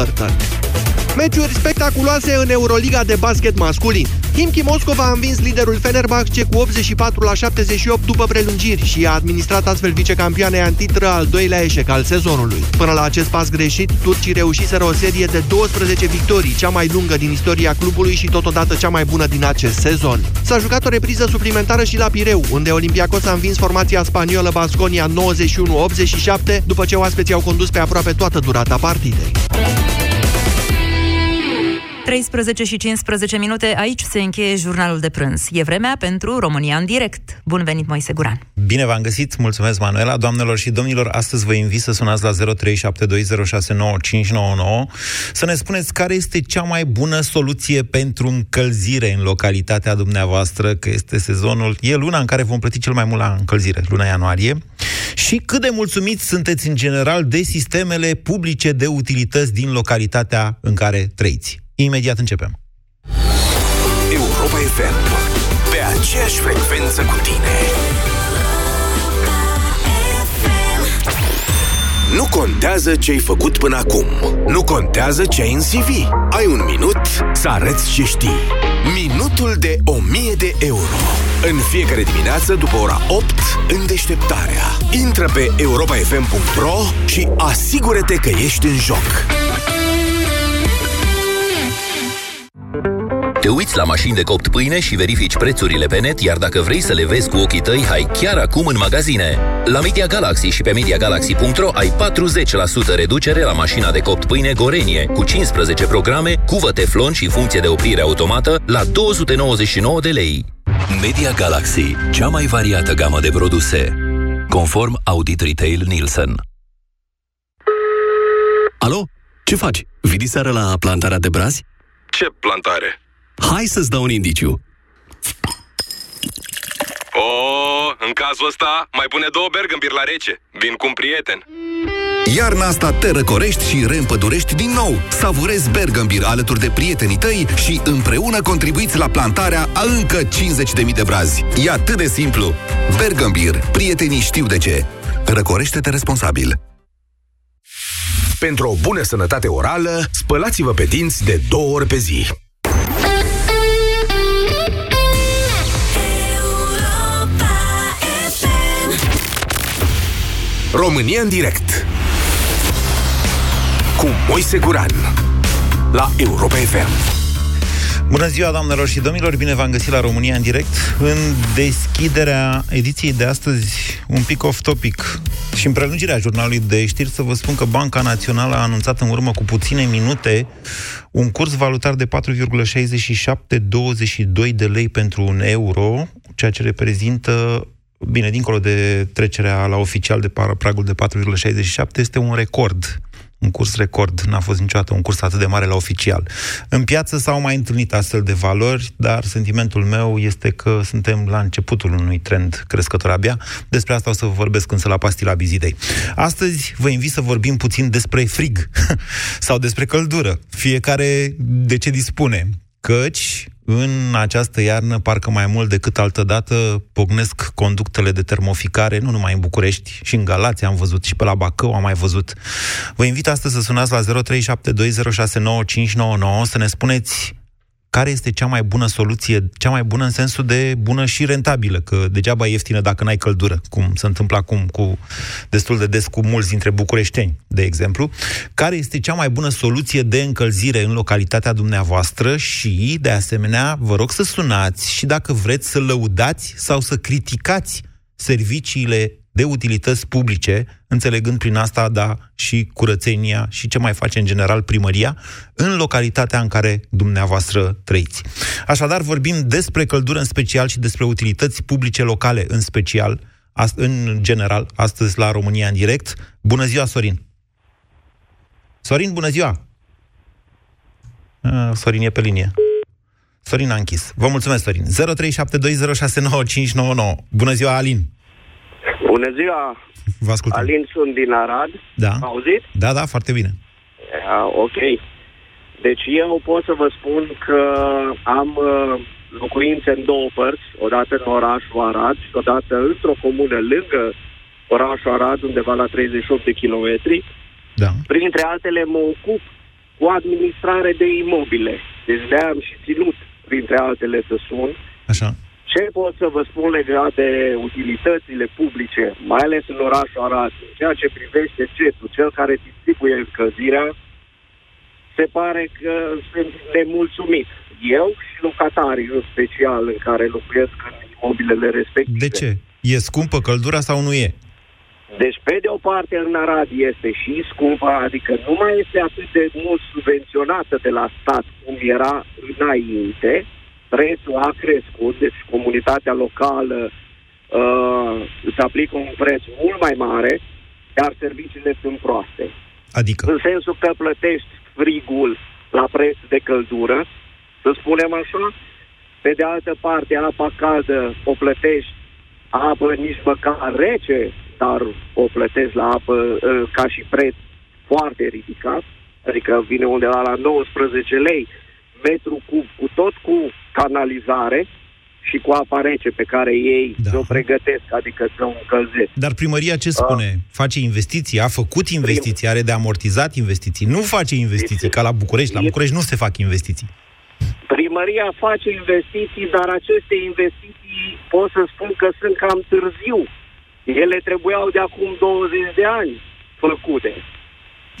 Burton. Meciuri spectaculoase în Euroliga de basket masculin. Himki Moscova a învins liderul Fenerbahce cu 84 la 78 după prelungiri și a administrat astfel vicecampioanei antitră al doilea eșec al sezonului. Până la acest pas greșit, turcii reușiseră o serie de 12 victorii, cea mai lungă din istoria clubului și totodată cea mai bună din acest sezon. S-a jucat o repriză suplimentară și la Pireu, unde Olympiacos a învins formația spaniolă Basconia 91-87, după ce oaspeții au condus pe aproape toată durata partidei. 13 și 15 minute, aici se încheie jurnalul de prânz. E vremea pentru România în direct. Bun venit, Moise Guran! Bine v-am găsit, mulțumesc, Manuela. Doamnelor și domnilor, astăzi vă invit să sunați la 0372069599 să ne spuneți care este cea mai bună soluție pentru încălzire în localitatea dumneavoastră, că este sezonul, e luna în care vom plăti cel mai mult la încălzire, luna ianuarie, și cât de mulțumiți sunteți în general de sistemele publice de utilități din localitatea în care trăiți. Imediat începem. Europa FM. Pe aceeași frecvență cu tine. Nu contează ce ai făcut până acum. Nu contează ce ai în CV. Ai un minut să arăți ce știi. Minutul de 1000 de euro. În fiecare dimineață, după ora 8, în deșteptarea. Intră pe europafm.ro și asigură-te că ești în joc. Te uiți la mașini de copt pâine și verifici prețurile pe net, iar dacă vrei să le vezi cu ochii tăi, hai chiar acum în magazine. La Media Galaxy și pe MediaGalaxy.ro ai 40% reducere la mașina de copt pâine Gorenie, cu 15 programe, cuvă teflon și funcție de oprire automată la 299 de lei. Media Galaxy, cea mai variată gamă de produse. Conform Audit Retail Nielsen. Alo? Ce faci? Vidi seara la plantarea de brazi? Ce plantare? Hai să-ți dau un indiciu. O, în cazul ăsta, mai pune două bergambir la rece. Vin cu un prieten. Iarna asta te răcorești și reîmpădurești din nou. Savurezi Bergambir alături de prietenii tăi și împreună contribuiți la plantarea a încă 50.000 de brazi. E atât de simplu. Bergambir. Prietenii știu de ce. Răcorește-te responsabil. Pentru o bună sănătate orală, spălați-vă pe dinți de două ori pe zi. România în direct cu Moise Guran la Europa FM. Bună ziua, doamnelor și domnilor! Bine v-am găsit la România în direct. În deschiderea ediției de astăzi, un pic off-topic și în prelungirea jurnalului de știri, să vă spun că Banca Națională a anunțat în urmă cu puține minute un curs valutar de 4,6722 de lei pentru un euro, ceea ce reprezintă Bine, dincolo de trecerea la oficial de pragul de 4,67, este un record un curs record, n-a fost niciodată un curs atât de mare la oficial. În piață s-au mai întâlnit astfel de valori, dar sentimentul meu este că suntem la începutul unui trend crescător abia. Despre asta o să vă vorbesc însă la pastila bizidei. Astăzi vă invit să vorbim puțin despre frig sau despre căldură. Fiecare de ce dispune. Căci în această iarnă, parcă mai mult decât altădată, pognesc conductele de termoficare, nu numai în București, și în Galați am văzut, și pe la Bacău am mai văzut. Vă invit astăzi să sunați la 0372069599 să ne spuneți care este cea mai bună soluție, cea mai bună în sensul de bună și rentabilă, că degeaba e ieftină dacă n-ai căldură, cum se întâmplă acum cu destul de des cu mulți dintre bucureșteni, de exemplu. Care este cea mai bună soluție de încălzire în localitatea dumneavoastră și, de asemenea, vă rog să sunați și dacă vreți să lăudați sau să criticați serviciile de utilități publice, înțelegând prin asta, da, și curățenia și ce mai face în general primăria, în localitatea în care dumneavoastră trăiți. Așadar, vorbim despre căldură în special și despre utilități publice locale în special, în general, astăzi la România în direct. Bună ziua, Sorin! Sorin, bună ziua! Sorin e pe linie. Sorin a închis. Vă mulțumesc, Sorin. 0372069599. Bună ziua, Alin! Bună ziua! Vă ascultăm. Alin, sunt din Arad. Da. Auzit? Da, da, foarte bine. Uh, ok. Deci eu pot să vă spun că am uh, locuințe în două părți, odată în orașul Arad și odată într-o comună lângă orașul Arad, undeva la 38 de kilometri. Da. Printre altele mă ocup cu administrare de imobile. Deci de am și ținut, printre altele, să sun. Așa. Ce pot să vă spun legat de utilitățile publice, mai ales în orașul Arad, în ceea ce privește cetul, cel care distribuie încălzirea, se pare că sunt nemulțumit. Eu și locatarii în special în care locuiesc în imobilele respective. De ce? E scumpă căldura sau nu e? Deci, pe de o parte, în Arad este și scumpă, adică nu mai este atât de mult subvenționată de la stat cum era înainte, prețul a crescut, deci comunitatea locală uh, îți aplică un preț mult mai mare, dar serviciile sunt proaste. Adică? În sensul că plătești frigul la preț de căldură, să spunem așa, pe de altă parte, apa caldă o plătești, apă nici măcar rece, dar o plătești la apă uh, ca și preț foarte ridicat, adică vine undeva la 19 lei metru cub, cu tot cu canalizare și cu apa rece pe care ei Da. da. o pregătesc, adică să o încălzesc. Dar primăria ce spune? Face investiții, a făcut investiții, are de amortizat investiții. Nu face investiții ca la București. La București nu se fac investiții. Primăria face investiții, dar aceste investiții pot să spun că sunt cam târziu. Ele trebuiau de acum 20 de ani făcute.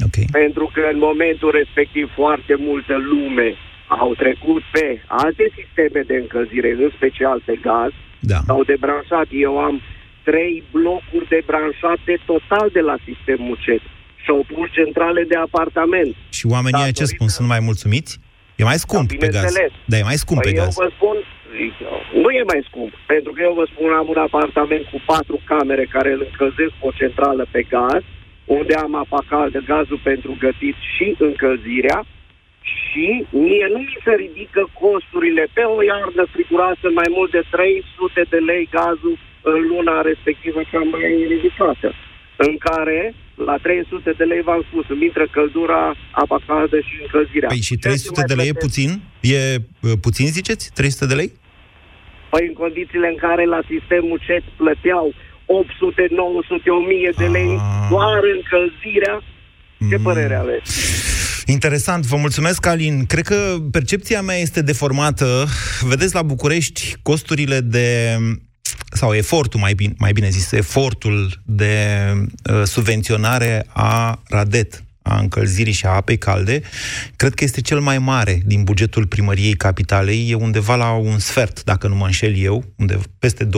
Ok. Pentru că în momentul respectiv foarte multă lume au trecut pe alte sisteme de încălzire, în special pe gaz, Da. s-au debranșat. Eu am trei blocuri debranșate total de la sistemul CET și au pus centrale de apartament. Și oamenii ăia ce Datorită- spun? Sunt mai mulțumiți? E mai scump Da, pe gaz. bineînțeles. Da, e mai scump pe Păi eu gaz. vă spun, zic eu, nu e mai scump, pentru că eu vă spun, am un apartament cu patru camere care îl încălzesc cu o centrală pe gaz, unde am apa caldă, gazul pentru gătit și încălzirea, și mie nu mi se ridică costurile pe o iarnă friguroasă mai mult de 300 de lei gazul în luna respectivă cea mai ridicată, în care la 300 de lei v-am spus, îmi intră căldura, apa caldă și încălzirea. Păi și Ce 300 mai de lei e plătesc? puțin? E uh, puțin, ziceți? 300 de lei? Păi în condițiile în care la sistemul CET plăteau 800, 900, 1000 de lei Ah. doar încălzirea, ce Mm. părere aveți? Interesant, vă mulțumesc, Alin. Cred că percepția mea este deformată. Vedeți, la București, costurile de sau efortul, mai bine, mai bine zis, efortul de uh, subvenționare a RADET, a încălzirii și a apei calde, cred că este cel mai mare din bugetul primăriei capitalei, e undeva la un sfert, dacă nu mă înșel eu, unde peste 200-300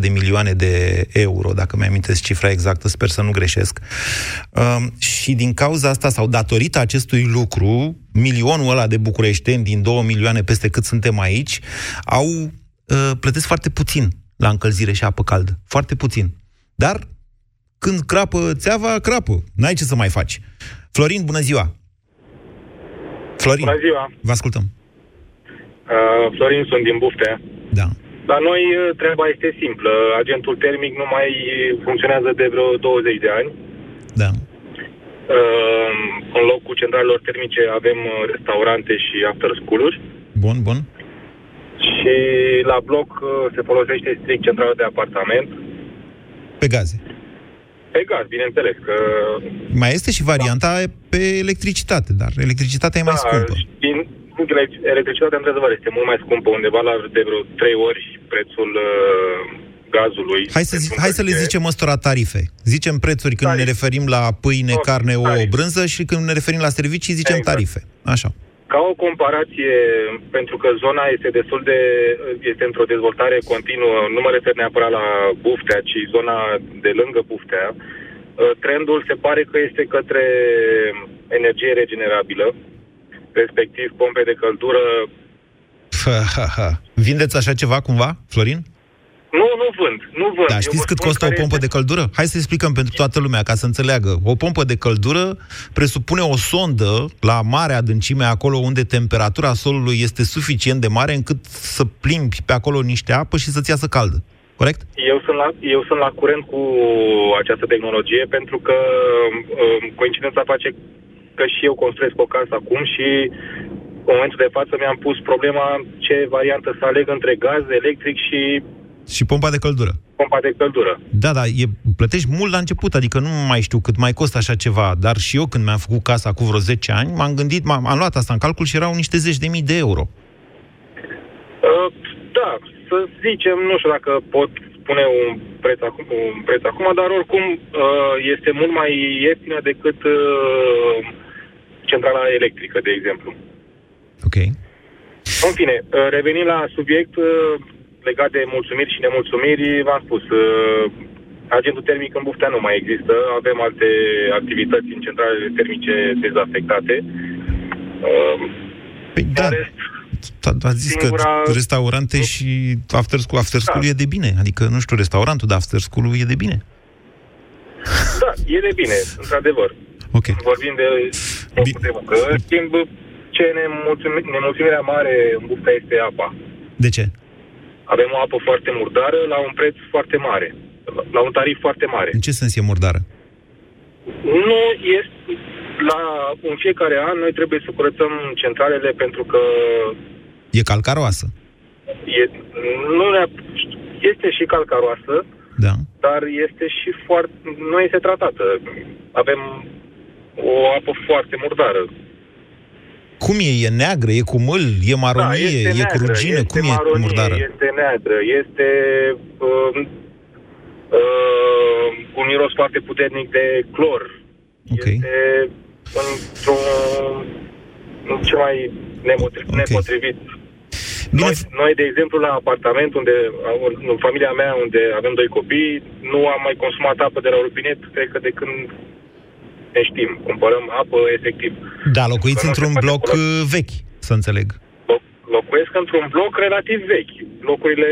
de milioane de euro, dacă mi-amintesc cifra exactă, sper să nu greșesc. Um, și din cauza asta, sau datorită acestui lucru, milionul ăla de bucureșteni din 2 milioane peste cât suntem aici, au uh, plătesc foarte puțin la încălzire și apă caldă. Foarte puțin. Dar când crapă țeava, crapă. N-ai ce să mai faci. Florin, bună ziua! Florin, Bună ziua! vă ascultăm. Uh, Florin, sunt din Buftea. Da. La noi uh, treaba este simplă. Agentul termic nu mai funcționează de vreo 20 de ani. Da. Uh, în locul centralelor termice avem uh, restaurante și after school-uri. Bun, bun. Și la bloc uh, se folosește strict centrala de apartament. Pe gaze. Pe gaz, bineînțeles, că... Mai este și varianta pe electricitate, dar electricitatea e mai da, scumpă. Din, electricitatea, într-adevăr, este mult mai scumpă, undeva la de vreo 3 ori prețul uh, gazului. Hai să, zi- hai să le zicem ăstora tarife. Zicem prețuri când Tarife. ne referim la pâine, Ok, carne, ouă, tarife. brânză și când ne referim la servicii zicem Exact. tarife. Așa. Ca o comparație, pentru că zona este destul de... este într-o dezvoltare continuă, nu mă refer neapărat la Buftea, ci zona de lângă Buftea, uh, trendul se pare că este către energie regenerabilă, respectiv pompe de căldură. Vindeți așa ceva cumva, Florin? Nu, nu vând, nu vând. Da, Eu știți vă cât spun costă o care pompă este- de căldură? Hai să explicăm pentru toată lumea, ca să înțeleagă. O pompă de căldură presupune o sondă la mare adâncime, acolo unde temperatura solului este suficient de mare încât să plimbi pe acolo niște apă și să-ți iasă caldă. Corect? Eu sunt, la, eu sunt la curent cu această tehnologie pentru că um, coincidența face că și eu construiesc o casă acum și în momentul de față mi-am pus problema ce variantă să aleg între gaz, electric și Și pompa de căldură. pompa de căldură. Da, da, e plătești mult la început, adică nu mai știu cât mai costă așa ceva, dar și eu când mi-am făcut casa cu vreo 10 ani, m-am gândit, m-am, am luat asta în calcul și erau niște zeci de mii de euro. Uh, da, să zicem, nu știu dacă pot spune un preț acum, un preț acum dar oricum uh, este mult mai ieftină decât uh, centrala electrică, de exemplu. Ok. În fine, uh, revenind la subiect uh, legat de mulțumiri și nemulțumiri, v-am spus, uh, agentul termic în Buftea nu mai există, avem alte activități în centralele termice dezafectate. Păi da, ați zis singura... că restaurante și after school, after school da. e de bine. Adică, nu știu, restaurantul de after school e de bine. Da, e de bine, într-adevăr. Ok. Vorbim de Bi- de muncă. În schimb, ce nemulțumi- nemulțumirea mare în bufta este apa. De ce? Avem o apă foarte murdară la un preț foarte mare. La un tarif foarte mare. În ce sens e murdară? Nu este... La, în fiecare an noi trebuie să curățăm centralele pentru că... E calcaroasă. E, nu este și calcaroasă, da. dar este și foarte... nu este tratată. Avem o apă foarte murdară. Cum e? E neagră? E cu mâl? E maronie? Da, e neagră, cu rugină? Este Cum maronie, e murdară? Este neagră, este uh, uh, un miros foarte puternic de clor. Okay. Este într-un ce mai nepotrivit. Okay. nepotrivit. Bine. Noi, noi, de exemplu, la apartament, unde, în familia mea, unde avem doi copii, nu am mai consumat apă de la robinet, cred că de când ne știm, cumpărăm apă efectiv. Da, locuiți într-un bloc uh, vechi, să înțeleg. Locuiesc într-un bloc relativ vechi. Locurile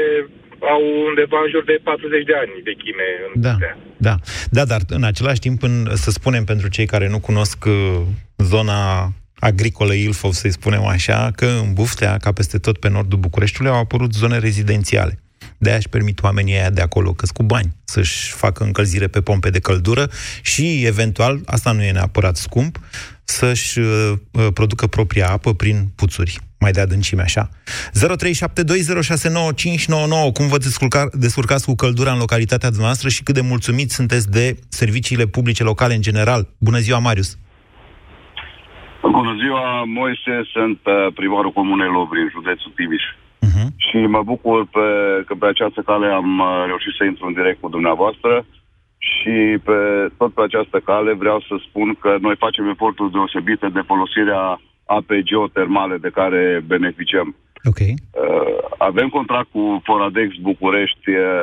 au undeva în jur de 40 de ani vechime. În da, da, da, dar în același timp, în, să spunem pentru cei care nu cunosc uh, zona agricolă Ilfov, să-i spunem așa, că în Buftea, ca peste tot pe nordul Bucureștiului, au apărut zone rezidențiale. De-aia își permit oamenii aia de acolo, că cu bani, să-și facă încălzire pe pompe de căldură și, eventual, asta nu e neapărat scump, să-și uh, uh producă propria apă prin puțuri mai de adâncime, așa. 0372069599. Cum vă descurca, descurcați cu căldura în localitatea dumneavoastră și cât de mulțumiți sunteți de serviciile publice locale în general? Bună ziua, Marius! Bună ziua, Moise, sunt uh, primarul Comunei Lobri, în județul Tiviș. Uh-huh. Și mă bucur pe, că pe această cale am uh, reușit să intru în direct cu dumneavoastră și pe, tot pe această cale vreau să spun că noi facem eforturi deosebite de folosirea apei geotermale de care beneficiem. Okay. Uh, avem contract cu Foradex București uh,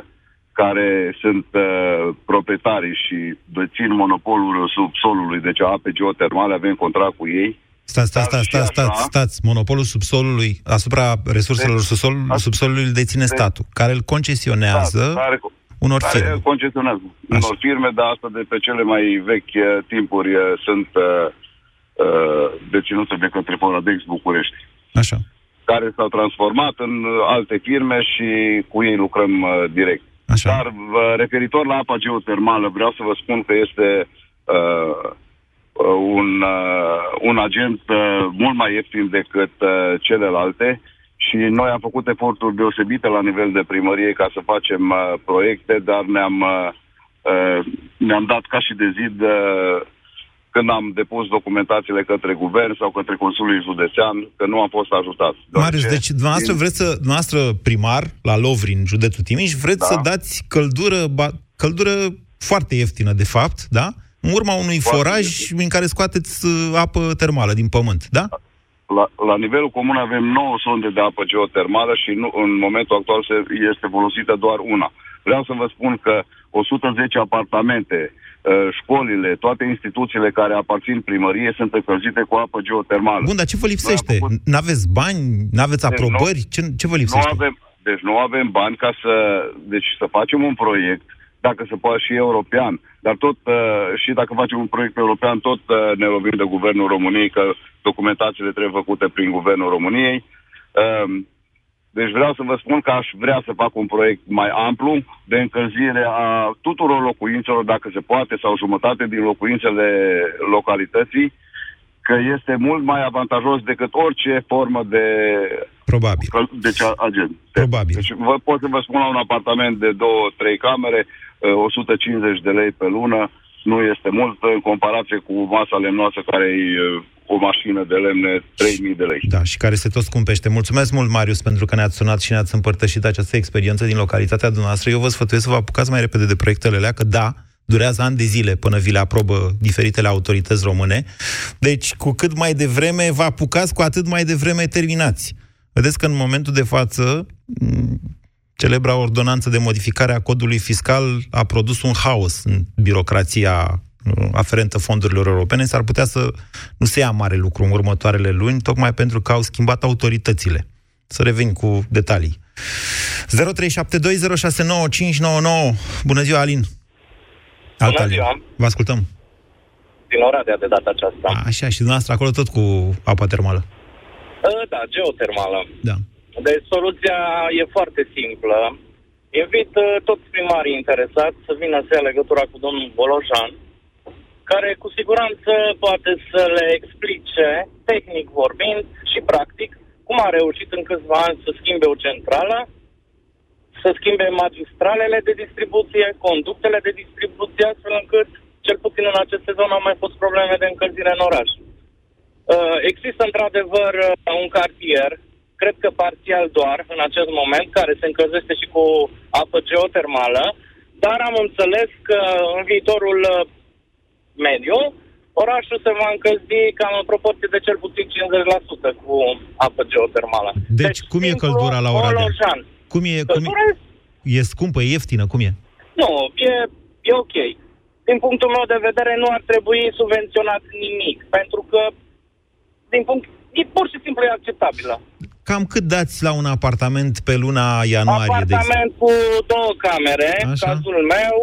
care sunt uh, proprietarii și dețin monopolul subsolului, deci ape geotermale, avem contract cu ei. Stați, stați, stați, stați, stați, stați, monopolul subsolului asupra resurselor deci, subsol, subsolului îl deține da. statul, care îl concesionează da, care, unor care firme. concesionează Așa. unor firme, dar asta de pe cele mai vechi uh, timpuri uh, sunt uh, uh, deținute de către Foradex București. Așa. Care s-au transformat în alte firme și cu ei lucrăm uh, direct. Așa. Dar uh, referitor la apa geotermală, vreau să vă spun că este uh, un, uh, un agent uh, mult mai ieftin decât uh, celelalte și noi am făcut eforturi deosebite la nivel de primărie ca să facem uh, proiecte, dar ne-am, uh, uh ne-am dat ca și de zid uh, când am depus documentațiile către guvern sau către Consiliul Județean, că nu am fost ajutat. Marius, deci dumneavoastră din... vreți să, dumneavoastră primar la Lovrin, județul Timiș, vreți da. să dați căldură, ba, căldură foarte ieftină, de fapt, da? În urma unui foarte foraj ieftin. în care scoateți uh, apă termală din pământ, da? La, la nivelul comun avem 9 sonde de apă geotermală și nu, în momentul actual se, este folosită doar una. Vreau să vă spun că 110 apartamente, Uh, școlile, toate instituțiile care aparțin primărie sunt încălzite cu apă geotermală. Bun, dar ce vă lipsește? Făcut... N-aveți bani? N-aveți deci aprobări? Ce, ce vă lipsește? Nu avem, deci nu avem bani ca să, deci să facem un proiect, dacă se poate și european, dar tot uh, și dacă facem un proiect european, tot uh, ne lovim de Guvernul României, că documentațiile trebuie făcute prin Guvernul României. Uh, deci vreau să vă spun că aș vrea să fac un proiect mai amplu de încălzire a tuturor locuințelor, dacă se poate, sau jumătate din locuințele localității, că este mult mai avantajos decât orice formă de Probabil. deci agent. Probabil. Deci vă, pot să vă spun la un apartament de două, trei camere, uh, 150 de lei pe lună, nu este mult în comparație cu masa lemnoasă care e uh, o mașină de lemne 3000 de lei. Da, și care se tot scumpește. Mulțumesc mult, Marius, pentru că ne-ați sunat și ne-ați împărtășit această experiență din localitatea dumneavoastră. Eu vă sfătuiesc să vă apucați mai repede de proiectele alea, că da, durează ani de zile până vi le aprobă diferitele autorități române. Deci, cu cât mai devreme vă apucați, cu atât mai devreme terminați. Vedeți că în momentul de față, m, celebra ordonanță de modificare a codului fiscal a produs un haos în birocrația uh, aferentă fondurilor europene. S-ar putea să nu se ia mare lucru în următoarele luni, tocmai pentru că au schimbat autoritățile. Să revin cu detalii. 0372069599. Bună ziua, Alin! Alt Bună Alin. ziua. Vă ascultăm. din Oradea de data aceasta. Așa, și dumneavoastră acolo tot cu apa termală. Uh, Da, geotermală. Da. Deci soluția e foarte simplă. Invit uh, toți primarii interesați să vină să ia legătura cu domnul Bolojan, care cu siguranță poate să le explice, tehnic vorbind și practic, cum a reușit în câțiva ani să schimbe o centrală, să schimbe magistralele de distribuție, conductele de distribuție, astfel încât, cel puțin în acest sezon, au mai fost probleme de încălzire în oraș. Uh, există într-adevăr uh, un cartier, cred că parțial doar în acest moment, care se încălzește și cu apă geotermală, dar am înțeles că în viitorul uh, mediu, orașul se va încălzi cam în proporție de cel puțin 50% cu apă geotermală. Deci, cum e căldura la Oradea? Bolojan. Cum e, cum e, Căldura e scumpă, e ieftină, cum e? nu, e, e ok. Din punctul meu de vedere, nu ar trebui subvenționat nimic, pentru că, din punct, e pur și simplu e acceptabilă. Cam cât dați la un apartament pe luna ianuarie, de exemplu? Apartament cu două camere, Așa. cazul meu,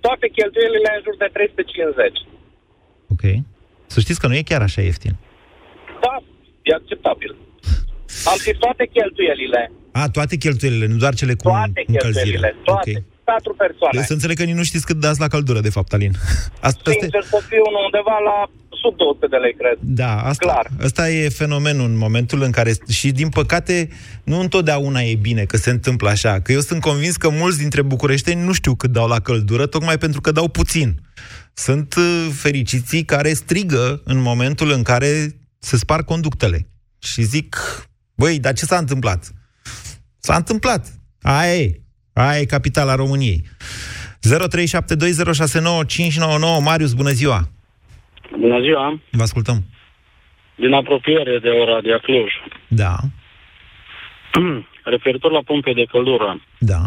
toate cheltuielile în jur de 350. Ok. Să știți că nu e chiar așa ieftin. Da, e acceptabil. Am zis toate cheltuielile, A, toate cheltuielile, nu doar cele cu toate încălzirea. cheltuielile, toate. Ok. Patru persoane. Eu să înțeleg că nici nu știți cât dați la căldură, de fapt, Alin. Asta, asta e, Sincer să fiu undeva la sub 200 de lei, cred. da, asta, Clar. asta e fenomenul în momentul în care, și din păcate, nu întotdeauna e bine că se întâmplă așa, că eu sunt convins că mulți dintre bucureșteni nu știu cât dau la căldură, tocmai pentru că dau puțin. Sunt uh, fericiții care strigă în momentul în care se spar conductele și zic, băi, dar ce s-a întâmplat? S-a întâmplat. Aia e. Aia e capitala României. 0372069599 Marius, bună ziua! Bună ziua! Vă ascultăm. Din apropiere de Oradea Cluj. Da, Referitor la pompe de căldură, da.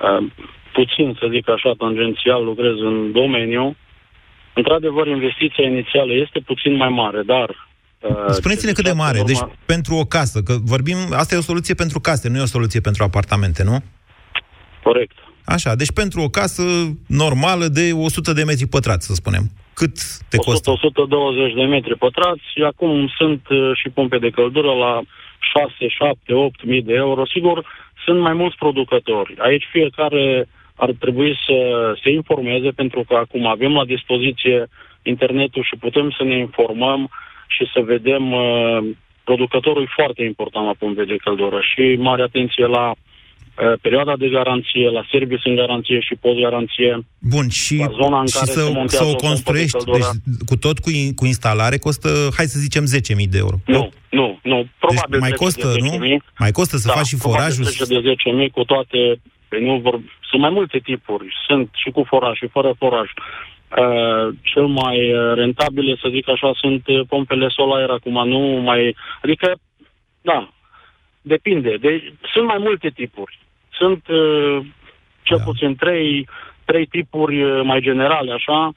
uh, puțin, să zic așa, tangențial lucrez în domeniu. Într-adevăr, investiția inițială este puțin mai mare, dar... uh, Spuneți-ne cât de mare. Deci, pentru o casă, că vorbim, asta e o soluție pentru case, nu e o soluție pentru apartamente, nu? Corect. Așa, deci pentru o casă normală de 100 de metri pătrați, să spunem. Cât te costă? 100-120 de metri pătrați și acum sunt uh, și pompe de căldură la 6, 7, 8 mii de euro. Sigur, sunt mai mulți producători. Aici fiecare ar trebui să se informeze pentru că acum avem la dispoziție internetul și putem să ne informăm și să vedem uh, producătorul e foarte important la pompe de căldură și mare atenție la uh, perioada de garanție, la serviciu în garanție și post-garanție. Bun, și, La zona în și care să, se montează să o o pompă de construiești, căldură. deci cu tot cu, in- cu instalare, costă, hai să zicem, 10.000 de euro. Nu, nu, nu. Probabil deci mai trece costă, de nu? 10.000. Mai costă să da, faci și probabil forajul? trece de 10.000 cu toate... Păi nu vor... Sunt mai multe tipuri. Sunt și cu foraj și fără foraj. Uh, cel mai uh, rentabile, să zic așa, sunt uh, pompele solar acum, nu mai... Adică, da, depinde. De, sunt mai multe tipuri. Sunt uh, cel Da. da. puțin trei, trei tipuri uh, mai generale, așa,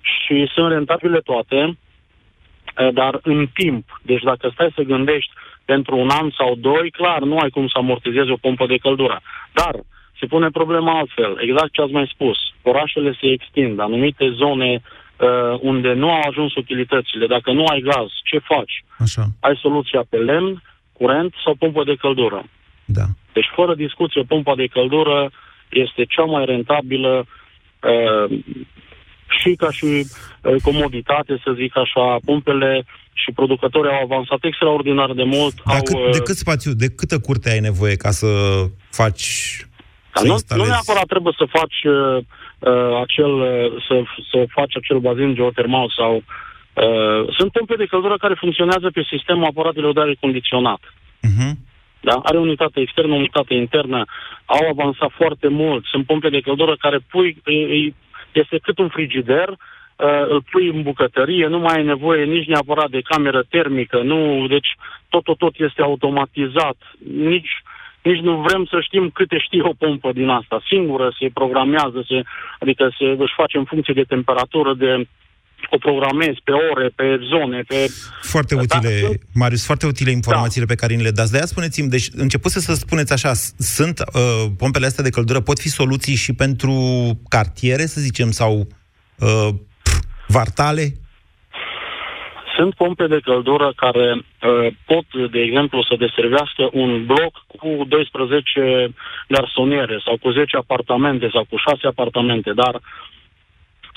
și sunt rentabile toate, uh, dar în timp. Deci dacă stai să gândești pentru un an sau doi, clar, nu ai cum să amortizezi o pompă de căldură. Dar se pune problema altfel, exact ce ați mai spus. Orașele se extind, anumite zone uh, unde nu au ajuns utilitățile. Dacă nu ai gaz, ce faci? Așa, Ai soluția pe lemn, curent sau pompă de căldură. Da. Deci, fără discuție, pompa de căldură este cea mai rentabilă uh, și ca și uh, comoditate, să zic așa, pompele și producătorii au avansat extraordinar de mult. Dar au, cât, uh, de cât spațiu, de câtă curte ai nevoie ca să faci Dar să nu, instalezi? nu neapărat trebuie să faci uh, uh, acel, uh, să, să faci acel bazin geotermal sau uh, sunt pompe de căldură care funcționează pe sistemul aparatelor de aer condiționat. Mhm. Da? Are unitate externă, unitate internă, au avansat foarte mult. Sunt pompe de căldură care pui, e- e- este cât un frigider, uh, îl pui în bucătărie, nu mai ai nevoie nici neapărat de cameră termică, nu, deci tot, tot, tot este automatizat. Nici, nici nu vrem să știm câte știe o pompă din asta. Singură se programează, se, adică se își face în funcție de temperatură, de o programezi pe ore, pe zone, pe... Foarte Da, utile, sunt- Marius, foarte utile informațiile pe care ni le dați. De aia spuneți-mi, deci începuse să spuneți așa, s- sunt uh, pompele astea de căldură, pot fi soluții și pentru cartiere, să zicem, sau uh, pf, vartale? Sunt pompe de căldură care uh, pot, de exemplu, să deservească un bloc cu 12 garsoniere sau cu 10 apartamente sau cu 6 apartamente, dar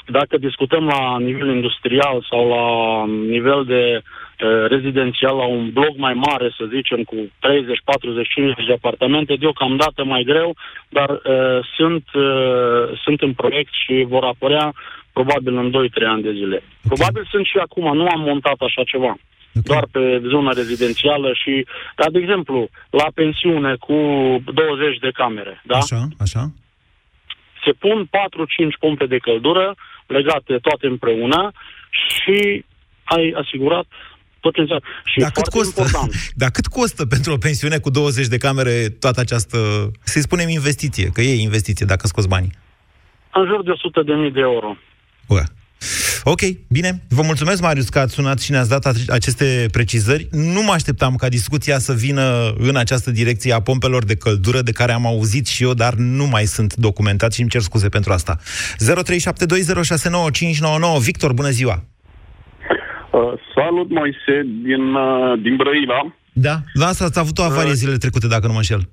dacă discutăm la nivel industrial sau la nivel de uh, rezidențial, la un bloc mai mare, să zicem, cu 30, 40, 50 de apartamente, deocamdată mai greu, dar uh, sunt, uh, sunt în proiect și vor apărea probabil în 2-3 ani de zile. Probabil sunt și acum, nu am montat așa ceva. Doar pe zona rezidențială și, dar, de exemplu, la pensiune cu 20 de camere, da? Așa, așa. se pun 4-5 pompe de căldură legate toate împreună și ai asigurat potențial. Și Dar e cât foarte costă? important. Dar cât costă pentru o pensiune cu 20 de camere toată această, să-i spunem investiție, că e investiție dacă scoți banii? În jur de 100 de mii de euro. Ua. Ok, bine. Vă mulțumesc, Marius, că ați sunat și ne-ați dat ace- aceste precizări. Nu mă așteptam ca discuția să vină în această direcție a pompelor de căldură, de care am auzit și eu, dar nu mai sunt documentat și îmi cer scuze pentru asta. 0372069599. Victor, bună ziua! Uh, salut, Moise, din, uh, din Brăila. Da? La asta ați avut o avarie zilele trecute, dacă nu mă înșel.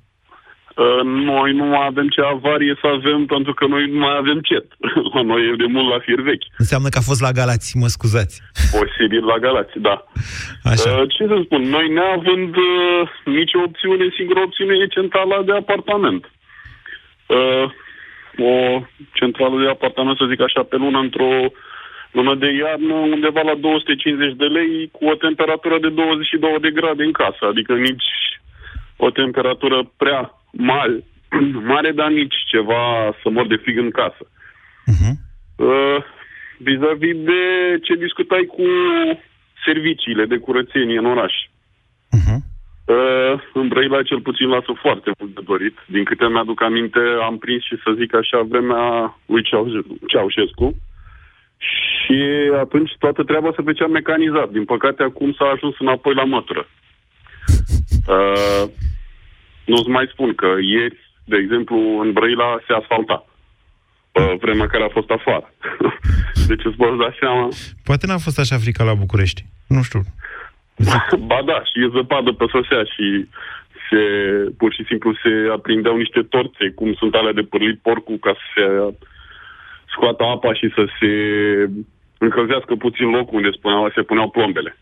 Uh, noi nu mai avem ce avarie să avem, pentru că noi nu mai avem cet. La noi e de mult la fier vechi. Înseamnă că a fost la Galați, mă scuzați. Posibil la Galați, da. Așa. Uh, ce să spun, noi neavând uh, nicio opțiune, singura opțiune e centrala de apartament. Uh, o centrală de apartament, să zic așa, pe lună, într-o lună de iarnă, undeva la 250 de lei, cu o temperatură de 22 de grade în casă. Adică nici o temperatură prea mare, mare dar nici ceva să mor de frig în casă. Uh, vis-a-vis de ce discutai cu serviciile de curățenie în oraș. Uh, în Brăila cel puțin lasă foarte mult de dorit. Din câte mi-aduc aminte, am prins și să zic așa vremea lui Ceau- Ceaușescu. Și atunci toată treaba se făcea mecanizat. Din păcate acum s-a ajuns înapoi la mătură. Uh, nu-ți mai spun că ieri, de exemplu, în Brăila se asfalta. Uh, vremea care a fost afară. deci îți poți da seama. Poate n-a fost așa frică la București. Nu știu. ba da, și e zăpadă pe sosea și se, pur și simplu se aprindeau niște torțe, cum sunt alea de pârlit porcul, ca să se scoată apa și să se încălzească puțin locul unde spuneau, se puneau plombele.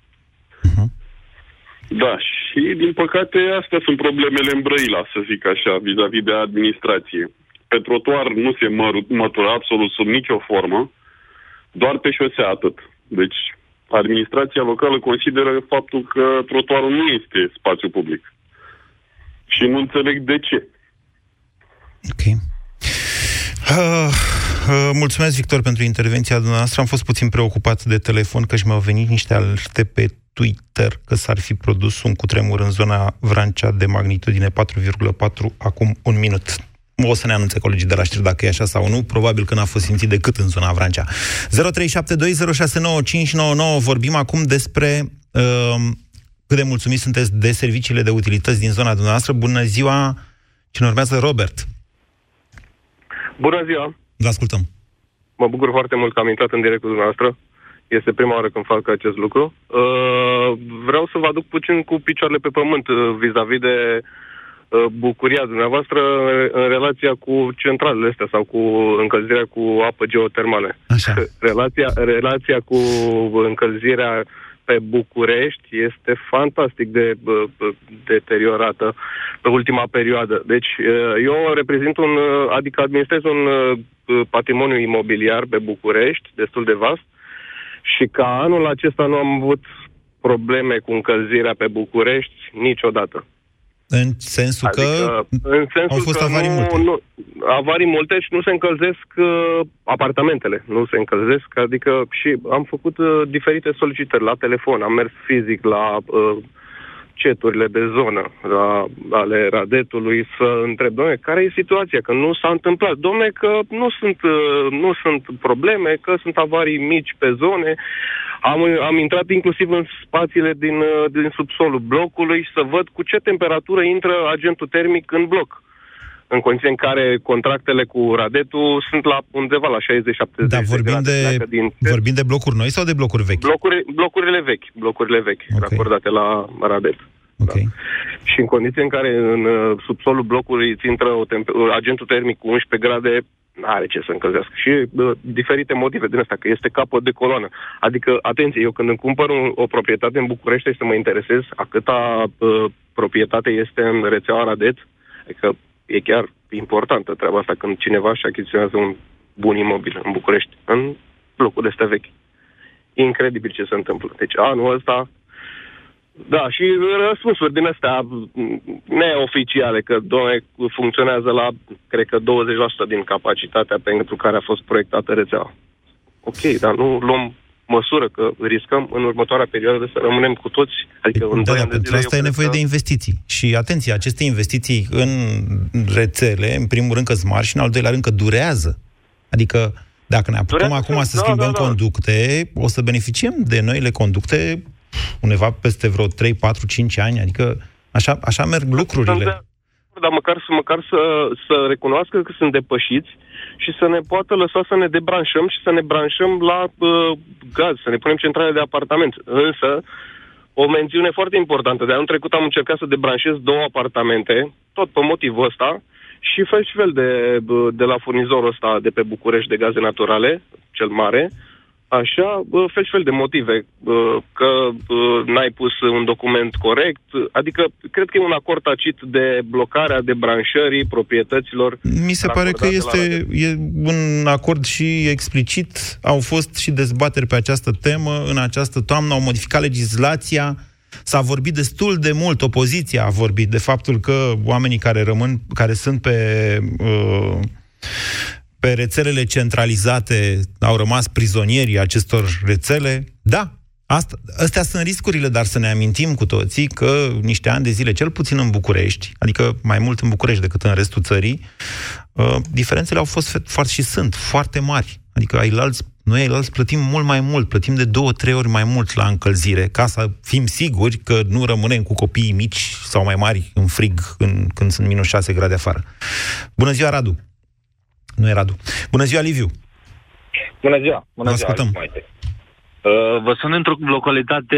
Da, și din păcate astea sunt problemele în Brăila, să zic așa, vis-a-vis de administrație. Pe trotuar nu se măr- mătură absolut sub nicio formă, doar pe șosea atât. Deci administrația locală consideră faptul că trotuarul nu este spațiu public. Și nu înțeleg de ce. Uh, uh, mulțumesc, Victor, pentru intervenția dumneavoastră. Am fost puțin preocupat de telefon, că și mi-au venit niște alerte pe Twitter că s-ar fi produs un cutremur în zona Vrancea de magnitudine 4,4 acum un minut. O să ne anunțe colegii de la știri dacă e așa sau nu. Probabil că n-a fost simțit decât în zona Vrancea. 0372069599. Vorbim acum despre uh, cât de mulțumiți sunteți de serviciile de utilități din zona dumneavoastră. Bună ziua! Cine urmează? Robert. Bună ziua! Vă ascultăm. Mă bucur foarte mult că am intrat în directul dumneavoastră. Este prima oară când fac acest lucru. Uh, vreau să vă aduc puțin cu picioarele pe pământ uh, vis-a-vis de uh, bucuria dumneavoastră în relația cu centralele astea sau cu încălzirea cu apă geotermale. Așa. Relația, relația cu încălzirea pe București este fantastic de bă, bă, deteriorată pe ultima perioadă. Deci uh, eu reprezint un, uh, adică administrez un uh, patrimoniu imobiliar pe București, destul de vast, și ca anul acesta nu am avut probleme cu încălzirea pe București niciodată. În sensul Adică, că în sensul au fost că avarii nu, multe. Nu, avarii multe și nu se încălzesc uh, apartamentele, nu se încălzesc, adică și am făcut uh, diferite solicitări la telefon, am mers fizic la uh, ceturile de zonă la, ale Radetului să întreb, domne, care e situația? Că nu s-a întâmplat. Domne, că nu sunt, uh, nu sunt probleme, că sunt avarii mici pe zone. Am, am intrat inclusiv în spațiile din, uh, din subsolul blocului să văd cu ce temperatură intră agentul termic în bloc în condiții în care contractele cu Radetul sunt la undeva la 60-70 Da, vorbim grade. de, pleacă Din vorbim de blocuri noi sau de blocuri vechi? blocuri, blocurile vechi, blocurile vechi, okay. racordate la Radet. Okay. Da. Și în condiții în care în uh, subsolul blocului îți intră o temp- uh, agentul termic cu 11 grade, are ce să încălzească. Și uh, diferite motive din asta, că este capăt de coloană. Adică, atenție, eu când îmi cumpăr un, o proprietate în București, este să mă interesez a câta uh, proprietate este în rețeaua Radet, adică e chiar importantă treaba asta când cineva își achiziționează un bun imobil în București, în blocul de astea vechi. E incredibil ce se întâmplă. Deci anul ăsta da, și răspunsuri din astea m, neoficiale, că doamne, funcționează la, cred că 20% din capacitatea pentru care a fost proiectată rețeaua. Ok, dar nu luăm măsură că riscăm în următoarea perioadă să rămânem cu toți, adică în Da, doi da, ani de pentru zile, asta eu e cred nevoie că- de investiții. Și atenție, aceste investiții în rețele, în primul rând că sunt mari și în al doilea rând că durează. Adică dacă ne apucăm Durează, acum să da, schimbăm da, da. conducte, o să beneficiem de noile conducte undeva peste vreo 3, 4, 5 ani. Adică așa, așa merg Sunt lucrurile. de- Dar măcar, să, măcar să, să recunoască că sunt depășiți și să ne poată lăsa să ne debranșăm și să ne branșăm la uh, gaz, să ne punem centrale de apartament. Însă, o mențiune foarte importantă. De anul trecut am încercat să debranșez două apartamente, tot pe motivul ăsta, și fel și fel de, bă, de la furnizorul ăsta de pe București de gaze naturale, cel mare, așa, bă, fel și fel de motive, bă, că bă, n-ai pus un document corect, adică cred că e un acord tacit de blocarea de branșării proprietăților. Mi se pare că racordate la este e un acord și explicit. Au fost și dezbateri pe această temă în această toamnă, au modificat legislația. S-a vorbit destul de mult, opoziția a vorbit de faptul că oamenii care rămân, care sunt pe uh, pe rețelele centralizate au rămas prizonierii acestor rețele. Da, asta, astea sunt riscurile, dar să ne amintim cu toții că niște ani de zile, cel puțin în București, adică mai mult în București decât în restul țării, uh, diferențele au fost fe- foarte și sunt foarte mari. Adică ailalți, noi ailalți plătim mult mai mult, plătim de două, trei ori mai mult la încălzire, ca să fim siguri că nu rămânem cu copiii mici sau mai mari în frig în, când sunt minus 6 grade afară. Bună ziua, Radu! Nu e Radu. Bună ziua, Liviu! Bună ziua! Bună Vă ziua, ascultăm. Maite. Uh, vă sun într-o localitate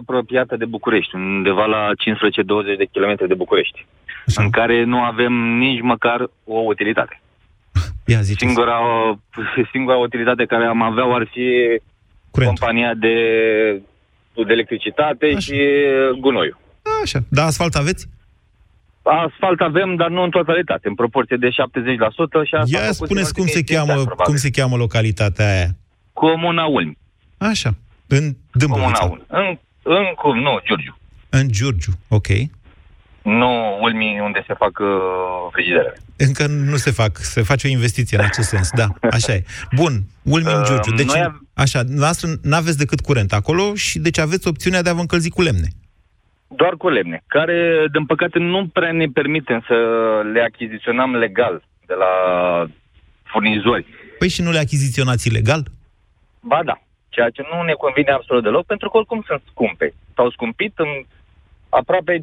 apropiată de București, undeva la 15-20 de kilometri de București, Așa. în care nu avem nici măcar o utilitate. Ia ziceți. Singura, singura utilitate care am avea ar fi Curent. compania de, de electricitate Așa. și gunoiul. Așa. Da, asfalt aveți? Asfalt avem, dar nu în totalitate, în proporție de 70% și asta a Ia făcut spuneți în cum se, ultimii cheamă, cinci ani, probabil. cum se cheamă localitatea aia. Comuna Ulmi. Așa. În Comuna Dâmbovița. Ulmi. În, în cum? Nu, Giurgiu. În Giurgiu. Ok. Nu Ulmi unde se fac uh, frigiderele. Încă nu se fac. Se face o investiție în acest sens. Da, așa e. Bun. Ulmi în Uh, Giurgiu. Deci, noi av- așa, noastră n-aveți decât curent acolo și deci aveți opțiunea de a vă încălzi cu lemne. Doar cu lemne, care, din păcate, nu prea ne permitem să le achiziționăm legal de la furnizori. Păi și nu le achiziționați ilegal? Ba da, ceea ce nu ne convine absolut deloc, pentru că oricum sunt scumpe. S-au scumpit în aproape 50%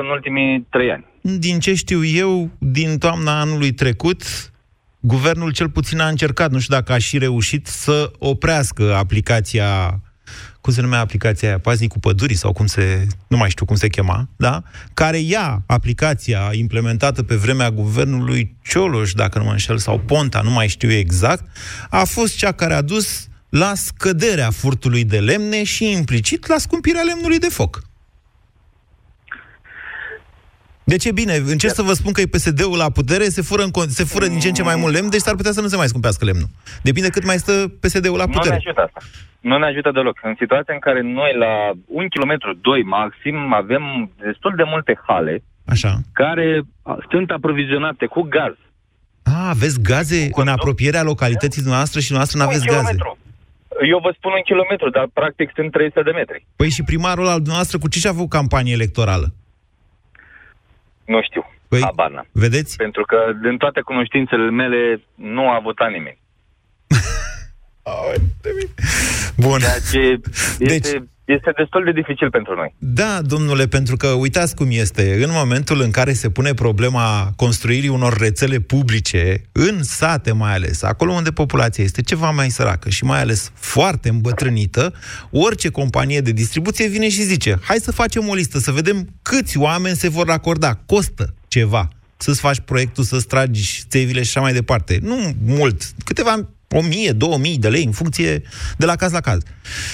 în ultimii trei ani. Din ce știu eu, din toamna anului trecut, guvernul cel puțin a încercat, nu știu dacă a și reușit, să oprească aplicația cum se numea aplicația aia, Paznicul Pădurii sau cum se, nu mai știu cum se chema, da? Care ia aplicația implementată pe vremea guvernului Cioloș, dacă nu mă înșel, sau Ponta, nu mai știu exact, a fost cea care a dus la scăderea furtului de lemne și implicit la scumpirea lemnului de foc. De ce bine? Încerc să vă spun că e PSD-ul la putere, se fură, în, con- se fură din ce în ce mai mult lemn, deci s-ar putea să nu se mai scumpească lemnul. Depinde cât mai stă PSD-ul la Nu ne putere. ajută asta. Nu ne ajută deloc. În situația în care noi la un kilometru, doi maxim, avem destul de multe hale Așa. care a, sunt aprovizionate cu gaz. A, aveți gaze în apropierea localității noastre și noastră nu Un aveți gaze. kilometru. Eu vă spun un kilometru, dar practic sunt 300 de metri. Păi și primarul al noastră cu ce și-a făcut campanie electorală? Nu știu. Păi, Habar n-am. vedeți? Pentru că din toate cunoștințele mele nu a votat nimeni. Bun. Ceea ce este, este destul de dificil pentru noi. Da, domnule, pentru că uitați cum este. În momentul în care se pune problema construirii unor rețele publice, în sate mai ales, acolo unde populația este ceva mai săracă și mai ales foarte îmbătrânită, orice companie de distribuție vine și zice hai să facem o listă, să vedem câți oameni se vor acorda. Costă ceva să-ți faci proiectul, să-ți tragi țevile și așa mai departe. Nu mult, câteva 1000, 2000 de lei, în funcție de la caz la caz.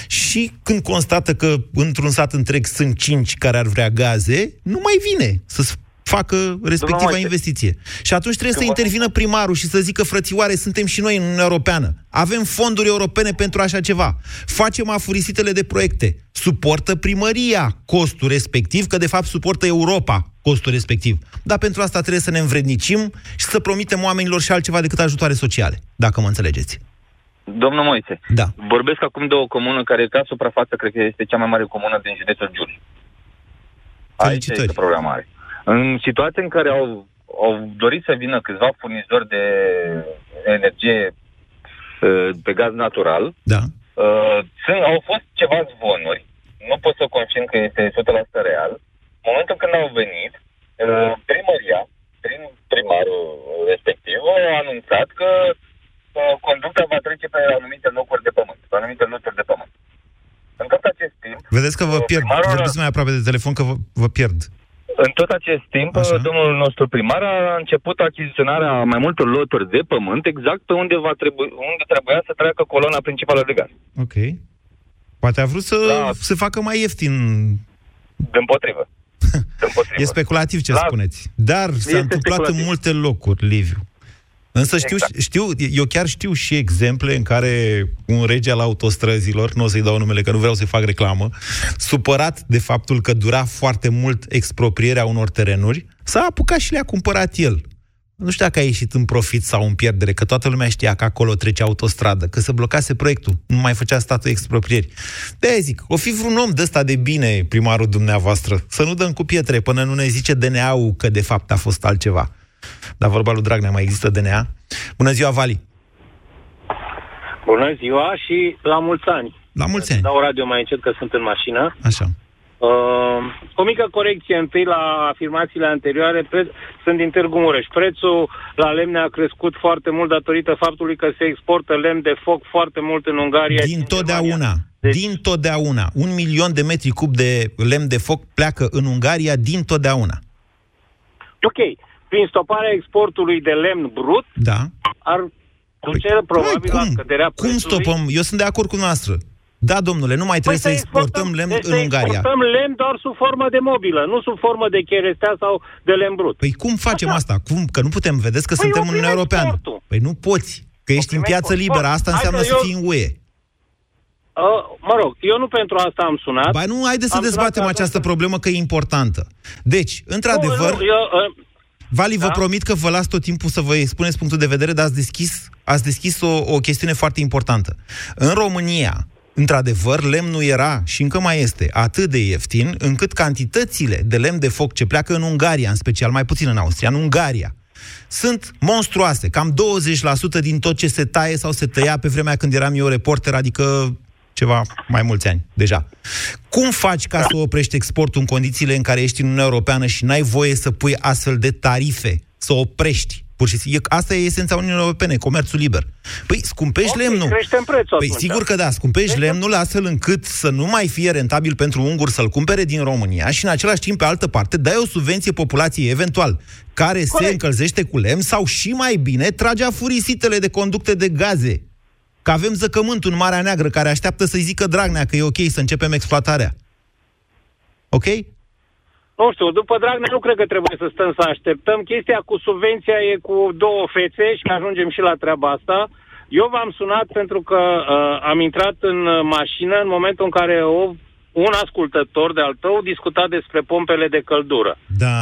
Și când constată că într-un sat întreg sunt 5 care ar vrea gaze, nu mai vine să facă respectiva Moise. investiție. Și atunci trebuie să intervină primarul și să zică, frățioare, suntem și noi în Uniunea Europeană. Avem fonduri europene pentru așa ceva. Facem afurisitele de proiecte. Suportă primăria costul respectiv, că de fapt suportă Europa costul respectiv. Dar pentru asta trebuie să ne învrednicim și să promitem oamenilor și altceva decât ajutoare sociale, dacă mă înțelegeți. Domnul Moise, Da. vorbesc acum de o comună care, ca suprafață, cred că este cea mai mare comună din județul Giurgiu. Aici este problema mare. În situația în care au, au dorit să vină câțiva furnizori de energie uh, pe gaz natural, Da. uh, sunt, au fost ceva zvonuri, nu pot să confirm că este 100% real. În momentul când au venit, uh, primăria, prin primarul respectiv, a anunțat că uh, conducta va trece pe anumite locuri de pământ, pe anumite loturi de pământ. În tot acest timp, Vedeți că vă pierd. primarul- Vorbiți mai aproape de telefon că vă, vă pierd. În tot acest timp, Așa. domnul nostru primar a început achiziționarea mai multor loturi de pământ exact pe unde, va trebui, unde trebuia să treacă coloana principală de gaz. Ok. Poate a vrut să da. se facă mai ieftin. Din potrivă. E speculativ ce Da. spuneți. Dar s-a Este întâmplat în speculativ. multe locuri, Liviu. Însă știu, Exact. știu, eu chiar știu și exemple în care un rege al autostrăzilor, nu o să-i dau numele că nu vreau să-i fac reclamă, supărat de faptul că dura foarte mult exproprierea unor terenuri, s-a apucat și le-a cumpărat el. Nu știu dacă a ieșit în profit sau în pierdere, că toată lumea știa că acolo trece autostradă, că se blocase proiectul, nu mai făcea statul exproprieri. de zic, o fi vreun om de ăsta de bine, primarul dumneavoastră, să nu dăm cu pietre până nu ne zice DNA-ul că de fapt a fost altceva. Dar vorba lui Dragnea, mai există DNA? Bună ziua, Vali! Bună ziua și la mulți ani. La mulți ani! Dau radio mai încet că sunt în mașină. Așa. Uh, o mică corecție întâi la afirmațiile anterioare. Pre- sunt din Târgu Mureș. Prețul la lemne a crescut foarte mult datorită faptului că se exportă lemn de foc foarte mult în Ungaria. Din totdeauna. Din totdeauna. Un milion de metri cub de lemn de foc pleacă în Ungaria din totdeauna. Ok. Prin stoparea exportului de lemn brut, Da. ar duce probabil la scăderea Cum prețului. stopăm? Eu sunt de acord cu noastră. Da, domnule, nu mai trebuie Păi să exportăm lemn deci în să Ungaria. exportăm lemn doar sub formă de mobilă, nu sub formă de cherestea sau de lemn brut. Păi cum facem asta? Cum? Că nu putem, vedeți că Păi suntem în oprim Uniunea Europeană. exportul. Păi nu poți, că ești în Oprim piață export. liberă. Asta Hai înseamnă că să eu- fii în UE. Uh, mă rog, eu nu pentru asta am sunat. Ba nu, haideți să Am sunat dezbatem ca această problemă că e importantă. Deci, într-adevăr, Nu, nu, eu, uh, Vali, vă Da? promit că vă las tot timpul să vă expuneți punctul de vedere, dar ați deschis, ați deschis o, o chestiune foarte importantă. În România, într-adevăr, lemnul era și încă mai este atât de ieftin, încât cantitățile de lemn de foc ce pleacă în Ungaria, în special, mai puțin în Austria, în Ungaria, sunt monstruoase. Cam 20% din tot ce se taie sau se tăia pe vremea când eram eu reporter, adică ceva mai mulți ani deja. Cum faci ca să oprești exportul în condițiile în care ești în Uniunea Europeană și n-ai voie să pui astfel de tarife, să oprești Pur și simplu. E- Asta e esența Uniunii Europene, comerțul liber. Păi scumpești Ok, lemnul. creștem prețul Păi atunci. sigur că da, scumpești lemnul astfel încât să nu mai fie rentabil pentru unguri să-l cumpere din România și în același timp, pe altă parte, dai o subvenție populației eventual care se încălzește cu lemn sau și mai bine trage afurisitele de conducte de gaze. Că avem zăcământul în Marea Neagră care așteaptă să-i zică Dragnea că e ok să începem exploatarea. Ok? Nu știu, după Dragnea nu cred că trebuie să stăm să așteptăm. Chestia cu subvenția e cu două fețe și ajungem și la treaba asta. Eu v-am sunat pentru că uh, am intrat în uh, mașină în momentul în care o, un ascultător de-al tău discuta despre pompele de căldură. Da.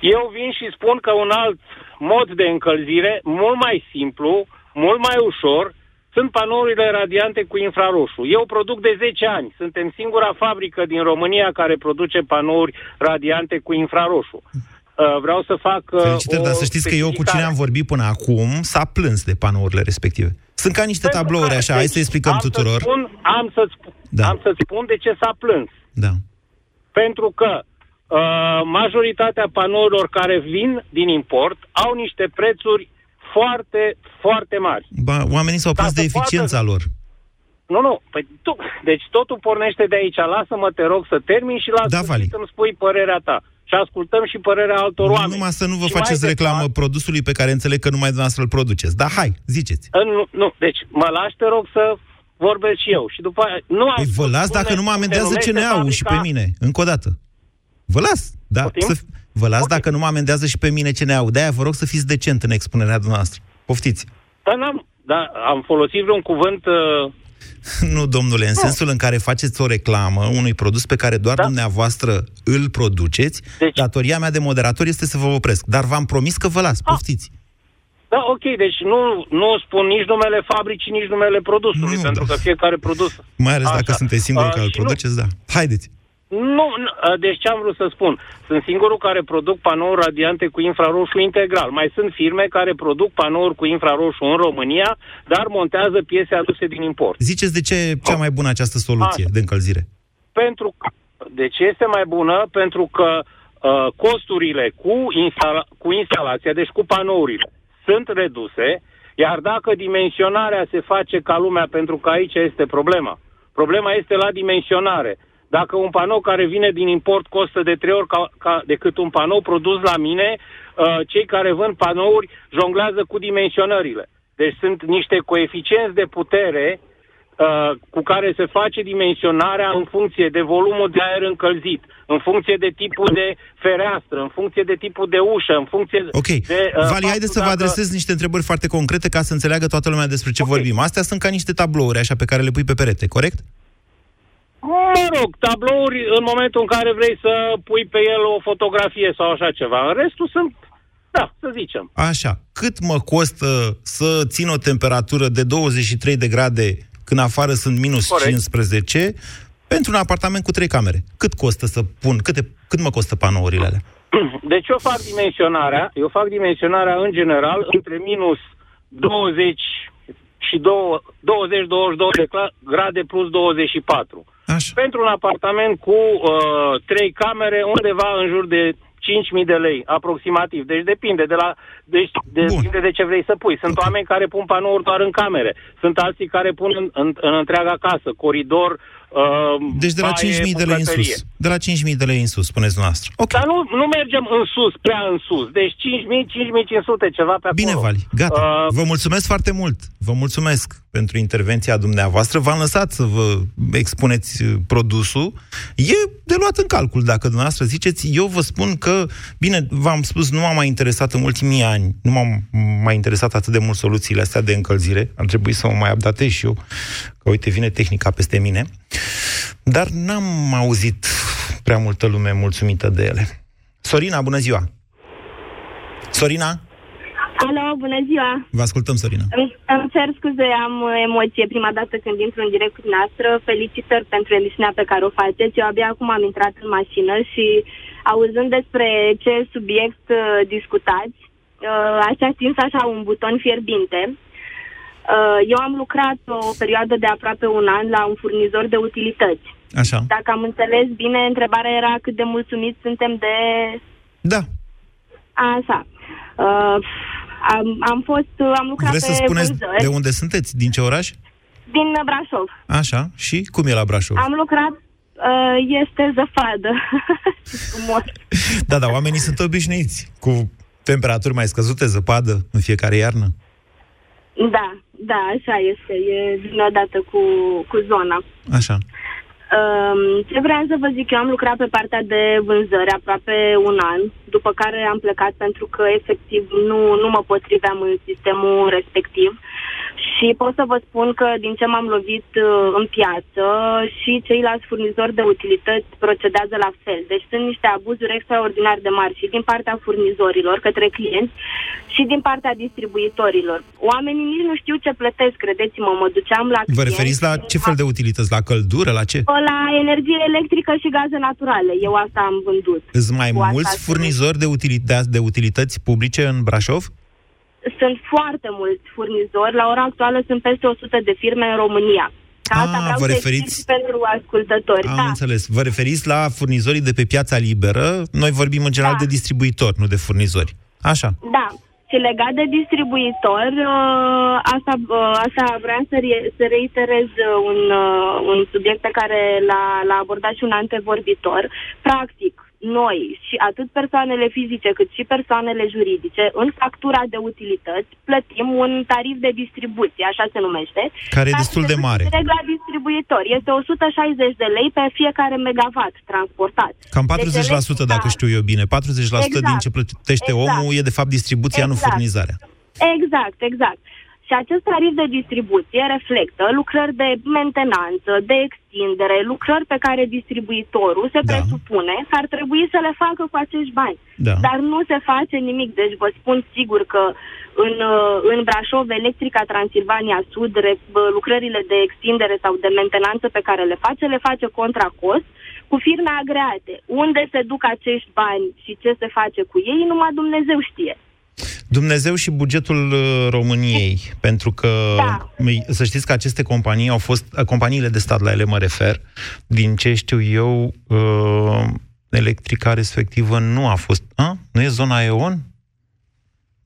Eu vin și spun că un alt mod de încălzire, mult mai simplu, mult mai ușor, sunt panourile radiante cu infraroșu. Eu produc de 10 ani. Suntem singura fabrică din România care produce panouri radiante cu infraroșu. Uh, vreau să fac uh, Felicitări, o dar să știți că eu cu cine specificare. am vorbit până acum s-a plâns de panourile respective. Sunt ca niște tablouri așa, hai să explicăm am tuturor. Să spun, am, să spun, Da. am să spun de ce s-a plâns. Da. Pentru că uh, majoritatea panourilor care vin din import au niște prețuri foarte, foarte mari. Ba, oamenii s-au plâns Ca de să poată- eficiența lor. Nu, nu, păi tu, deci totul pornește de aici. Lasă-mă, te rog, să termin și la Da, sfârșit Vali. să-mi spui părerea ta. Și ascultăm și părerea altor oameni. Numai să nu vă Și faceți mai reclamă departe- produsului pe care înțeleg că numai dumneavoastră îl produceți. Da, hai, ziceți. Uh, Nu, nu, deci mă lași, te rog, să vorbesc și eu. Și după aia, nu ai Păi vă las spune dacă nu mă cum se amendează numește CNA-ul și pe fabrica. mine. Încă o dată. Vă las. Da, Poftim? să, vă las dacă nu mă amendează și pe mine CNA-ul. De-aia vă rog să fiți decent în expunerea dumneavoastră. Poftiți. Da, n-am, da, am folosit vreun cuvânt... Uh, Nu, domnule, în sensul în care faceți o reclamă unui produs pe care doar da. dumneavoastră îl produceți, deci... datoria mea de moderator este să vă opresc. Dar v-am promis că vă las. Poftiți. da, ok, deci nu, nu spun nici numele fabricii, nici numele produsului, Nu, pentru da. că fiecare produs... Mai ales dacă Așa. sunteți singurul Uh, care îl și nu- produceți, da. Haideți. Nu, nu, uh, deci ce am vrut să spun? Sunt singurul care produc panouri radiante cu infraroșu integral. Mai sunt firme care produc panouri cu infraroșu în România, dar montează piese aduse din import. Ziceți de ce e cea mai bună această soluție de încălzire? Pentru că, de ce este mai bună? Pentru că uh, costurile cu, instala- cu instalația, deci cu panourile, sunt reduse, iar dacă dimensionarea se face ca lumea, pentru că aici este problema. Problema este la dimensionare. Dacă un panou care vine din import costă de trei ori ca, ca, decât un panou produs la mine, uh, cei care vând panouri jonglează cu dimensionările. Deci sunt niște coeficienți de putere uh, cu care se face dimensionarea în funcție de volumul de aer încălzit, în funcție de tipul de fereastră, în funcție de tipul de ușă, în funcție Ok. de... uh, Vali, faptul haideți să vă dacă- adresez niște întrebări foarte concrete ca să înțeleagă toată lumea despre ce vorbim. Astea sunt ca niște tablouri așa pe care le pui pe perete, corect? Mă rog, tablouri în momentul în care vrei să pui pe el o fotografie sau așa ceva. În restul sunt, da, să zicem. Așa. Cât mă costă să țin o temperatură de 23 de grade când afară sunt minus Corect. 15 pentru un apartament cu trei camere? Cât costă să pun? Câte, cât mă costă panourile alea? Deci eu fac dimensionarea, eu fac dimensionarea în general între minus 20 și 20-22 de cla- grade plus 24. Așa. Pentru un apartament cu uh, trei camere, undeva în jur de 5.000 de lei, aproximativ. Deci depinde de la deci depinde de ce vrei să pui. Sunt okay. oameni care pun panouri doar în camere. Sunt alții care pun în, în, în întreaga casă, coridor, uh, Deci de la baie, 5.000 de lei în bucătărie. sus. De la 5.000 de lei în sus, spuneți dumneavoastră. Ok. Dar nu, nu mergem în sus, prea în sus. Deci 5.000, 5.500, ceva pe acolo. Bine, Vali, gata. Uh, Vă mulțumesc foarte mult. Vă mulțumesc pentru intervenția dumneavoastră. V-am lăsat să vă expuneți uh, produsul. E de luat în calcul, dacă dumneavoastră ziceți. Eu vă spun că, bine, v-am spus, nu m-am mai interesat în ultimii ani, nu m-am mai interesat atât de mult soluțiile astea de încălzire. Ar trebui să mă mai updatez și eu, că uite, vine tehnica peste mine. Dar n-am auzit prea multă lume mulțumită de ele. Sorina, bună ziua! Sorina? Alo, bună ziua! Vă ascultăm, Sorina. Îmi, îmi cer scuze, am uh, emoție prima dată când intru în direct cu dumneavoastră. Felicitări pentru emisiunea pe care o faceți. Eu abia acum am intrat în mașină și auzând despre ce subiect uh, discutați, uh, ați atins așa un buton fierbinte. Uh, eu am lucrat o perioadă de aproape un an la un furnizor de utilități. Așa. Dacă am înțeles bine, întrebarea era cât de mulțumiți suntem de Da. Așa. Uh, Am, am fost, am lucrat Vreți pe să spuneți vânzări de unde sunteți? Din ce oraș? din Brașov. Așa. Și cum e la Brașov? Am lucrat, uh, este zăpadă. Frumos. Da, da, oamenii sunt obișnuiți cu temperaturi mai scăzute, zăpadă în fiecare iarnă. Da, da, așa este. E vine odată cu, cu zona. Așa. Um, ce vreau să vă zic, eu am lucrat pe partea de vânzări aproape un an, după care am plecat pentru că efectiv nu, nu mă potriveam în sistemul respectiv și pot să vă spun că din ce m-am lovit uh, în piață și ceilalți furnizori de utilități procedează la fel. Deci sunt niște abuzuri extraordinar de mari și din partea furnizorilor către clienți și din partea distribuitorilor. Oamenii nici nu știu ce plătesc, credeți-mă, mă duceam la Vă clienți, referiți la ce fel de utilități? La căldură? La ce? La energie electrică și gaze naturale. Eu asta am vândut. Sunt mai Cu asta mulți sunt. Furnizori de, utilități, de utilități publice în Brașov? Sunt foarte mulți furnizori. La ora actuală sunt peste 100 de firme în România. Ca asta Ah, vreau vă să referiți- explic pentru ascultători. Am da. înțeles. Vă referiți la furnizorii de pe piața liberă? Noi vorbim în general Da. de distribuitori, nu de furnizori. Așa. Da. Și legat de distribuitor, uh, asta, uh, asta vreau să, re- să reiterez uh, un, uh, un subiect pe care l-a, l-a abordat și un antevorbitor. Practic, noi și atât persoanele fizice cât și persoanele juridice, în factura de utilități, plătim un tarif de distribuție, așa se numește. Care e care destul se de duce mare. Direct la distribuitor. Este 160 de lei pe fiecare megawatt transportat. Cam Deci 40%, electrica- dacă știu eu bine. 40% din Exact. ce plătește Exact. omul e de fapt distribuția, nu Exact. furnizarea. Exact, exact. Și acest tarif de distribuție reflectă lucrări de mentenanță, de extindere, lucrări pe care distribuitorul se Da. presupune că ar trebui să le facă cu acești bani. Da. Dar nu se face nimic. Deci vă spun sigur că în, uh, în Brașov, Electrica Transilvania Sud, re- bă, lucrările de extindere sau de mentenanță pe care le face, le face contra cost cu firme agreate. Unde se duc acești bani și ce se face cu ei, numai Dumnezeu știe. Dumnezeu și bugetul uh, României, pentru că Da. mi- să știți că aceste companii au fost, uh, companiile de stat, la ele mă refer, din ce știu eu, uh, electrica respectivă nu a fost... A? Nu e zona EON?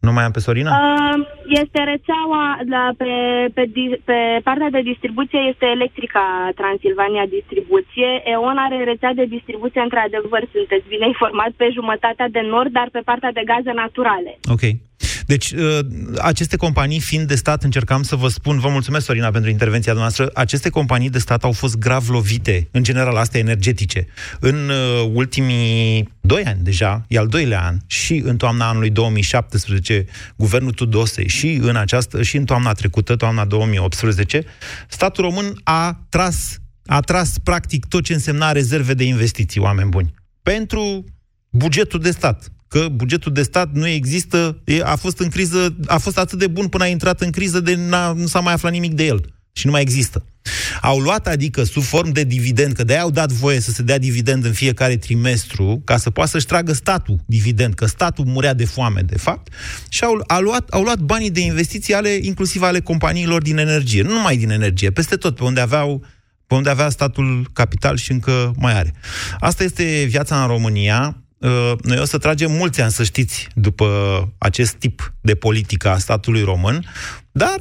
Nu mai am pe Sorina? Uh, este rețeaua, la, pe, pe, di- pe partea de distribuție este Electrica Transilvania Distribuție. EON are rețea de distribuție, într-adevăr, sunteți bine informat, pe jumătatea de nord, dar pe partea de gaze naturale. Ok. Deci, uh, aceste companii, fiind de stat, încercam să vă spun, vă mulțumesc, Sorina, pentru intervenția noastră, aceste companii de stat au fost grav lovite, în general, astea energetice. În uh, ultimii doi ani deja, e al doilea an, și în toamna anului 2017, guvernul Tudose, și în, această, și în toamna trecută, toamna 2018, statul român a tras, a tras, practic, tot ce însemna rezerve de investiții, oameni buni, pentru bugetul de stat. Că bugetul de stat nu există, e- a fost în criză, a fost atât de bun până a intrat în criză de n-a, nu s-a mai aflat nimic de el. Și nu mai există. Au luat, adică, sub formă de dividend, că de-aia au dat voie să se dea dividend în fiecare trimestru, ca să poată să-și tragă statul dividend, că statul murea de foame, de fapt, și au, au, luat, au luat banii de investiții ale, inclusiv ale companiilor din energie. Nu numai din energie, peste tot, pe unde aveau pe unde avea statul capital și încă mai are. Asta este viața în România. Uh, Noi o să tragem mulți ani, să știți, după acest tip de politică a statului român, dar,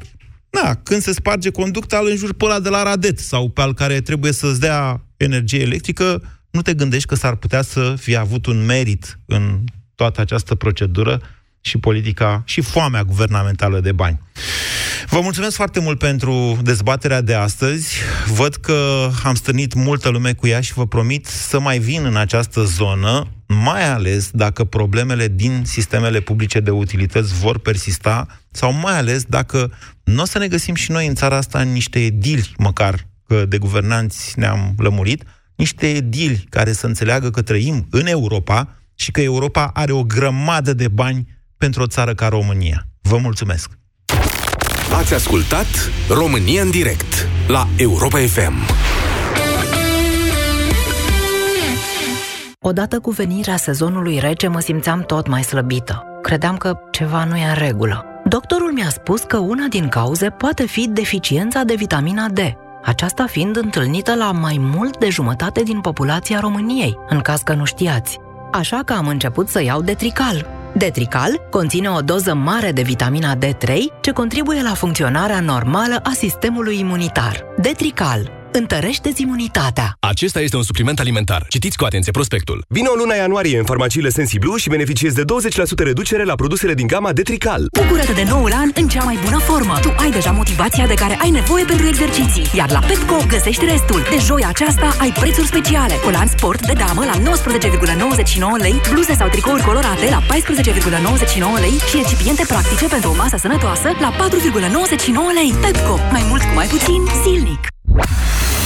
na, când se sparge conducta, îl înjuri pe ăla de la Radet sau pe al care trebuie să-ți dea energie electrică, nu te gândești că s-ar putea să fie avut un merit în toată această procedură și politica și foamea guvernamentală de bani. Vă mulțumesc foarte mult pentru dezbaterea de astăzi. Văd că am stănit multă lume cu ea și vă promit să mai vin în această zonă, mai ales dacă problemele din sistemele publice de utilități vor persista sau mai ales dacă nu o să ne găsim și noi în țara asta în niște edili, măcar că de guvernanți ne-am lămurit, niște edili care să înțeleagă că trăim în Europa și că Europa are o grămadă de bani pentru o țară ca România. Vă mulțumesc! Ați ascultat România în direct la Europa FM. Odată cu venirea sezonului rece mă simțeam tot mai slăbită. Credeam că ceva nu e în regulă. Doctorul mi-a spus că una din cauze poate fi deficiența de vitamina D, aceasta fiind întâlnită la mai mult de jumătate din populația României, în caz că nu știați. Așa că am început să iau Detrical. Detrical conține o doză mare de vitamina D3 ce contribuie la funcționarea normală a sistemului imunitar. Detrical întărește imunitatea. Acesta este un supliment alimentar. Citiți cu atenție prospectul. Vino luna ianuarie în farmaciile Sensiblu și beneficiezi de 20% reducere la produsele din gama Detrical. Bucură-te de noul an în cea mai bună formă. Tu ai deja motivația de care ai nevoie pentru exerciții. Iar la Petco găsești restul. De joi aceasta ai prețuri speciale. Colan sport de damă la 19,99 lei, bluze sau tricouri colorate la 14,99 lei și recipiente practice pentru o masă sănătoasă la 4,99 lei. Petco. Mai mult cu mai puțin, zilnic.